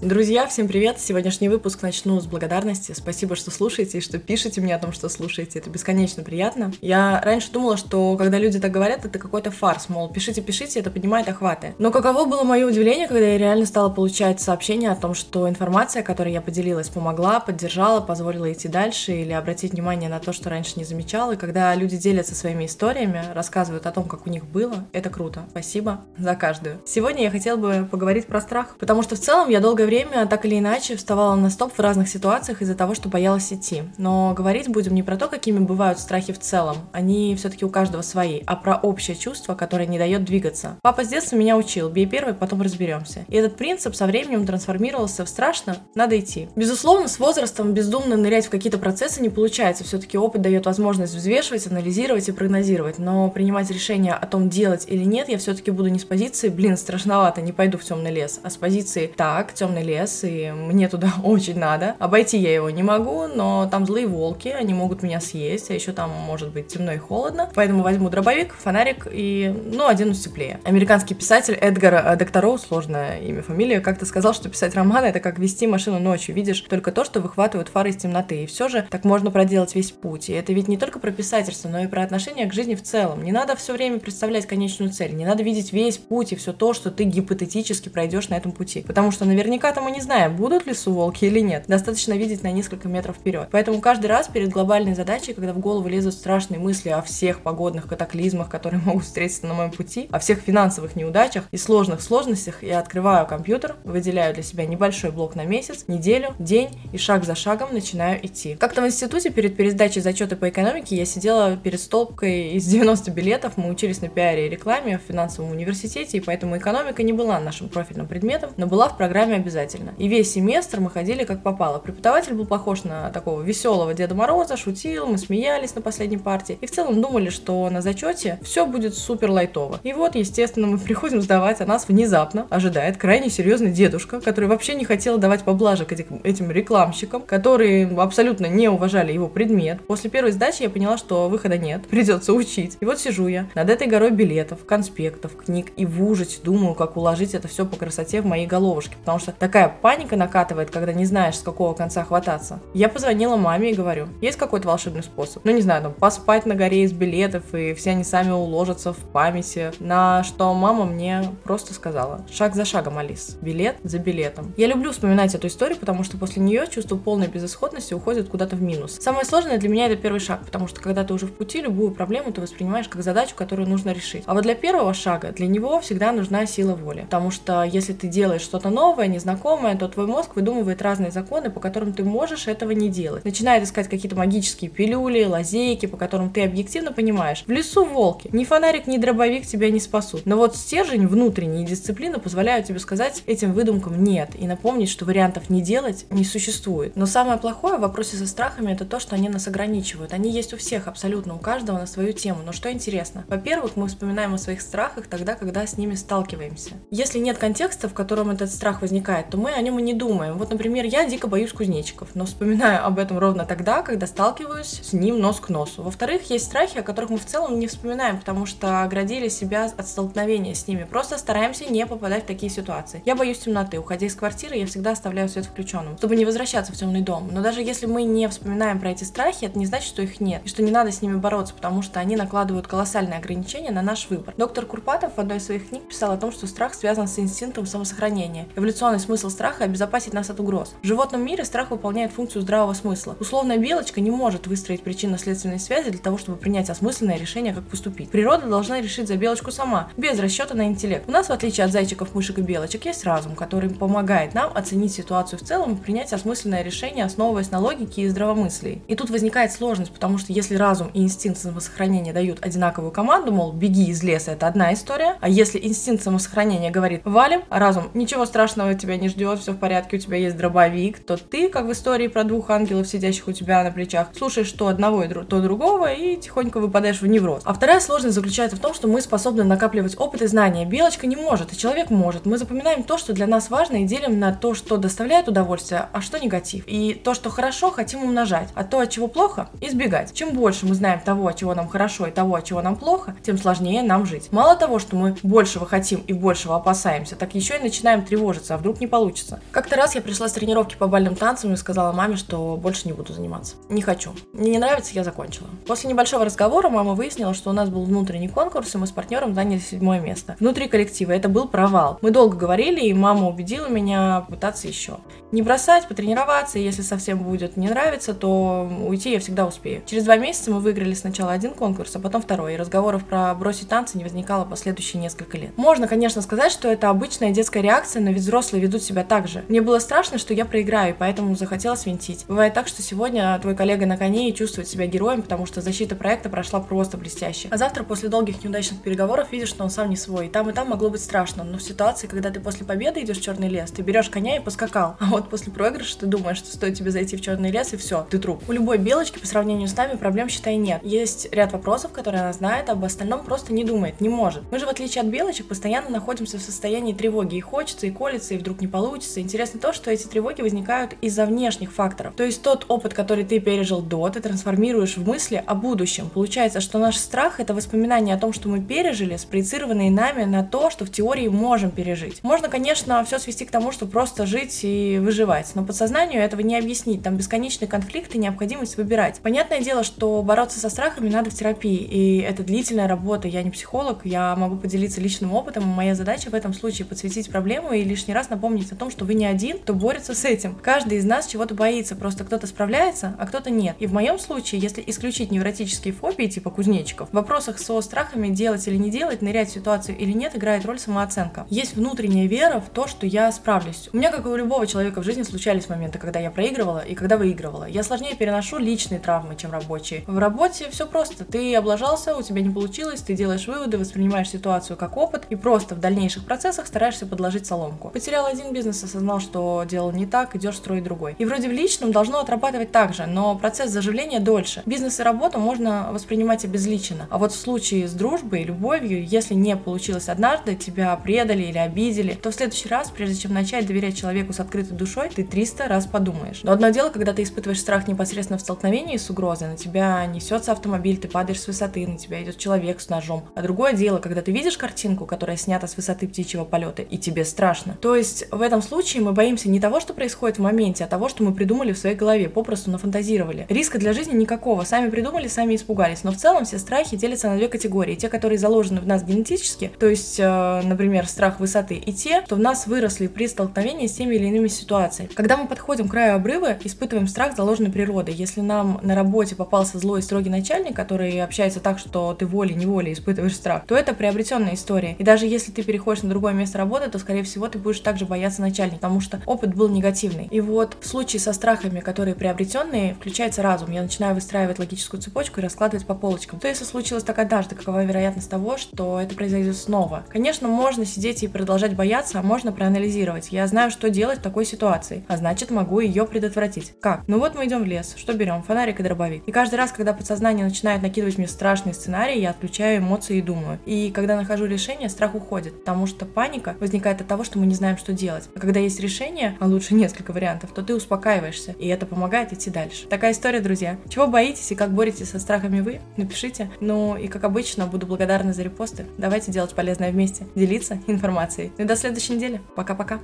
Друзья, всем привет! Сегодняшний выпуск начну с благодарности. Спасибо, что слушаете и что пишете мне о том, что слушаете. Это бесконечно приятно. Я раньше думала, что когда люди так говорят, это какой-то фарс, мол, пишите, пишите, это поднимает охваты. Но каково было мое удивление, когда я реально стала получать сообщения о том, что информация, которой я поделилась, помогла, поддержала, позволила идти дальше или обратить внимание на то, что раньше не замечала. И когда люди делятся своими историями, рассказывают о том, как у них было, это круто. Спасибо за каждую. Сегодня я хотела бы поговорить про страх, потому что в целом я долгое время так или иначе вставала на стоп в разных ситуациях из-за того, что боялась идти. Но говорить будем не про то, какими бывают страхи в целом, они все-таки у каждого свои, а про общее чувство, которое не дает двигаться. Папа с детства меня учил, бей первый, потом разберемся. И этот принцип со временем трансформировался в страшно, надо идти. Безусловно, с возрастом бездумно нырять в какие-то процессы не получается, все-таки опыт дает возможность взвешивать, анализировать и прогнозировать, но принимать решение о том, делать или нет, я все-таки буду не с позиции, блин, страшновато, не пойду в темный лес, а с позиции, так, темный темный лес, и мне туда очень надо. Обойти я его не могу, но там злые волки, они могут меня съесть, а еще там может быть темно и холодно. Поэтому возьму дробовик, фонарик и, ну, оденусь теплее. Американский писатель Эдгар э, Доктороу, сложное имя, фамилия, как-то сказал, что писать роман это как вести машину ночью. Видишь только то, что выхватывают фары из темноты. И все же так можно проделать весь путь. И это ведь не только про писательство, но и про отношение к жизни в целом. Не надо все время представлять конечную цель, не надо видеть весь путь и все то, что ты гипотетически пройдешь на этом пути. Потому что наверняка пока-то мы не знаем, будут ли суволки или нет. Достаточно видеть на несколько метров вперед. Поэтому каждый раз перед глобальной задачей, когда в голову лезут страшные мысли о всех погодных катаклизмах, которые могут встретиться на моем пути, о всех финансовых неудачах и сложных сложностях, я открываю компьютер, выделяю для себя небольшой блок на месяц, неделю, день и шаг за шагом начинаю идти. Как-то в институте перед пересдачей зачета по экономике я сидела перед столбкой из 90 билетов, мы учились на пиаре и рекламе в финансовом университете, и поэтому экономика не была нашим профильным предметом, но была в программе обязательно обязательно. И весь семестр мы ходили как попало. Преподаватель был похож на такого веселого Деда Мороза, шутил, мы смеялись на последней партии. И в целом думали, что на зачете все будет супер лайтово. И вот, естественно, мы приходим сдавать, а нас внезапно ожидает крайне серьезный дедушка, который вообще не хотел давать поблажек этим, рекламщикам, которые абсолютно не уважали его предмет. После первой сдачи я поняла, что выхода нет, придется учить. И вот сижу я над этой горой билетов, конспектов, книг и в ужасе думаю, как уложить это все по красоте в моей головушке, потому что такая паника накатывает, когда не знаешь, с какого конца хвататься. Я позвонила маме и говорю, есть какой-то волшебный способ? Ну, не знаю, там, поспать на горе из билетов, и все они сами уложатся в памяти. На что мама мне просто сказала, шаг за шагом, Алис, билет за билетом. Я люблю вспоминать эту историю, потому что после нее чувство полной безысходности уходит куда-то в минус. Самое сложное для меня это первый шаг, потому что когда ты уже в пути, любую проблему ты воспринимаешь как задачу, которую нужно решить. А вот для первого шага, для него всегда нужна сила воли. Потому что если ты делаешь что-то новое, незнакомое, знакомое, то твой мозг выдумывает разные законы, по которым ты можешь этого не делать. Начинает искать какие-то магические пилюли, лазейки, по которым ты объективно понимаешь. В лесу волки. Ни фонарик, ни дробовик тебя не спасут. Но вот стержень внутренний и дисциплина позволяют тебе сказать этим выдумкам нет и напомнить, что вариантов не делать не существует. Но самое плохое в вопросе со страхами это то, что они нас ограничивают. Они есть у всех, абсолютно у каждого на свою тему. Но что интересно? Во-первых, мы вспоминаем о своих страхах тогда, когда с ними сталкиваемся. Если нет контекста, в котором этот страх возникает, то мы о нем и не думаем. Вот, например, я дико боюсь кузнечиков, но вспоминаю об этом ровно тогда, когда сталкиваюсь с ним нос к носу. Во-вторых, есть страхи, о которых мы в целом не вспоминаем, потому что оградили себя от столкновения с ними. Просто стараемся не попадать в такие ситуации. Я боюсь темноты. Уходя из квартиры, я всегда оставляю свет включенным, чтобы не возвращаться в темный дом. Но даже если мы не вспоминаем про эти страхи, это не значит, что их нет, и что не надо с ними бороться, потому что они накладывают колоссальные ограничения на наш выбор. Доктор Курпатов в одной из своих книг писал о том, что страх связан с инстинктом самосохранения. Эволюционный смысл страха – обезопасить нас от угроз. В животном мире страх выполняет функцию здравого смысла. Условная белочка не может выстроить причинно-следственные связи для того, чтобы принять осмысленное решение, как поступить. Природа должна решить за белочку сама, без расчета на интеллект. У нас, в отличие от зайчиков, мышек и белочек, есть разум, который помогает нам оценить ситуацию в целом и принять осмысленное решение, основываясь на логике и здравомыслии. И тут возникает сложность, потому что если разум и инстинкт самосохранения дают одинаковую команду, мол, беги из леса, это одна история, а если инстинкт самосохранения говорит «валим», а разум «ничего страшного тебя не ждет, все в порядке, у тебя есть дробовик, то ты, как в истории про двух ангелов, сидящих у тебя на плечах, слушаешь то одного, и то другого, и тихонько выпадаешь в невроз. А вторая сложность заключается в том, что мы способны накапливать опыт и знания. Белочка не может, и человек может. Мы запоминаем то, что для нас важно, и делим на то, что доставляет удовольствие, а что негатив. И то, что хорошо, хотим умножать, а то, от чего плохо, избегать. Чем больше мы знаем того, от чего нам хорошо, и того, от чего нам плохо, тем сложнее нам жить. Мало того, что мы большего хотим и большего опасаемся, так еще и начинаем тревожиться, а вдруг не получится. Как-то раз я пришла с тренировки по бальным танцам и сказала маме, что больше не буду заниматься. Не хочу. Мне не нравится, я закончила. После небольшого разговора мама выяснила, что у нас был внутренний конкурс, и мы с партнером заняли седьмое место. Внутри коллектива это был провал. Мы долго говорили, и мама убедила меня пытаться еще. Не бросать, потренироваться, и если совсем будет не нравиться, то уйти я всегда успею. Через два месяца мы выиграли сначала один конкурс, а потом второй, и разговоров про бросить танцы не возникало последующие несколько лет. Можно, конечно, сказать, что это обычная детская реакция, но ведь взрослые ведут себя так же. Мне было страшно, что я проиграю, поэтому захотелось винтить. Бывает так, что сегодня твой коллега на коне и чувствует себя героем, потому что защита проекта прошла просто блестяще. А завтра после долгих неудачных переговоров видишь, что он сам не свой. И там и там могло быть страшно, но в ситуации, когда ты после победы идешь в черный лес, ты берешь коня и поскакал. А вот после проигрыша ты думаешь, что стоит тебе зайти в черный лес и все, ты труп. У любой белочки по сравнению с нами проблем, считай, нет. Есть ряд вопросов, которые она знает, а об остальном просто не думает, не может. Мы же, в отличие от белочек, постоянно находимся в состоянии тревоги. И хочется, и колется, и вдруг не получится. Интересно то, что эти тревоги возникают из-за внешних факторов. То есть тот опыт, который ты пережил до, ты трансформируешь в мысли о будущем. Получается, что наш страх — это воспоминание о том, что мы пережили, спроецированные нами на то, что в теории можем пережить. Можно, конечно, все свести к тому, что просто жить и выживать, но подсознанию этого не объяснить. Там бесконечный конфликт и необходимость выбирать. Понятное дело, что бороться со страхами надо в терапии, и это длительная работа. Я не психолог, я могу поделиться личным опытом. Моя задача в этом случае подсветить проблему и лишний раз напомнить о том, что вы не один, кто борется с этим. Каждый из нас чего-то боится, просто кто-то справляется, а кто-то нет. И в моем случае, если исключить невротические фобии типа кузнечиков, в вопросах со страхами делать или не делать, нырять в ситуацию или нет, играет роль самооценка. Есть внутренняя вера в то, что я справлюсь. У меня, как и у любого человека в жизни, случались моменты, когда я проигрывала и когда выигрывала. Я сложнее переношу личные травмы, чем рабочие. В работе все просто. Ты облажался, у тебя не получилось, ты делаешь выводы, воспринимаешь ситуацию как опыт и просто в дальнейших процессах стараешься подложить соломку. Потерял один бизнес, осознал, что делал не так, идешь строить другой. И вроде в личном должно отрабатывать так же, но процесс заживления дольше. Бизнес и работу можно воспринимать обезличенно. А вот в случае с дружбой и любовью, если не получилось однажды, тебя предали или обидели, то в следующий раз, прежде чем начать доверять человеку с открытой душой, ты 300 раз подумаешь. Но одно дело, когда ты испытываешь страх непосредственно в столкновении с угрозой, на тебя несется автомобиль, ты падаешь с высоты, на тебя идет человек с ножом. А другое дело, когда ты видишь картинку, которая снята с высоты птичьего полета, и тебе страшно. То есть в этом случае мы боимся не того, что происходит в моменте, а того, что мы придумали в своей голове, попросту нафантазировали. Риска для жизни никакого, сами придумали, сами испугались. Но в целом все страхи делятся на две категории. Те, которые заложены в нас генетически, то есть, э, например, страх высоты, и те, что в нас выросли при столкновении с теми или иными ситуациями. Когда мы подходим к краю обрыва, испытываем страх, заложенный природой. Если нам на работе попался злой и строгий начальник, который общается так, что ты волей-неволей испытываешь страх, то это приобретенная история. И даже если ты переходишь на другое место работы, то, скорее всего, ты будешь также бояться начальника, потому что опыт был негативный. И вот в случае со страхами, которые приобретенные, включается разум. Я начинаю выстраивать логическую цепочку и раскладывать по полочкам. То если случилось так однажды, какова вероятность того, что это произойдет снова? Конечно, можно сидеть и продолжать бояться, а можно проанализировать. Я знаю, что делать в такой ситуации, а значит могу ее предотвратить. Как? Ну вот мы идем в лес. Что берем? Фонарик и дробовик. И каждый раз, когда подсознание начинает накидывать мне страшные сценарии, я отключаю эмоции и думаю. И когда нахожу решение, страх уходит, потому что паника возникает от того, что мы не знаем, что делать. А когда есть решение, а лучше несколько вариантов, то ты успокаиваешься, и это помогает идти дальше. Такая история, друзья. Чего боитесь и как боретесь со страхами вы? Напишите. Ну и как обычно, буду благодарна за репосты. Давайте делать полезное вместе, делиться информацией. Ну и до следующей недели. Пока-пока.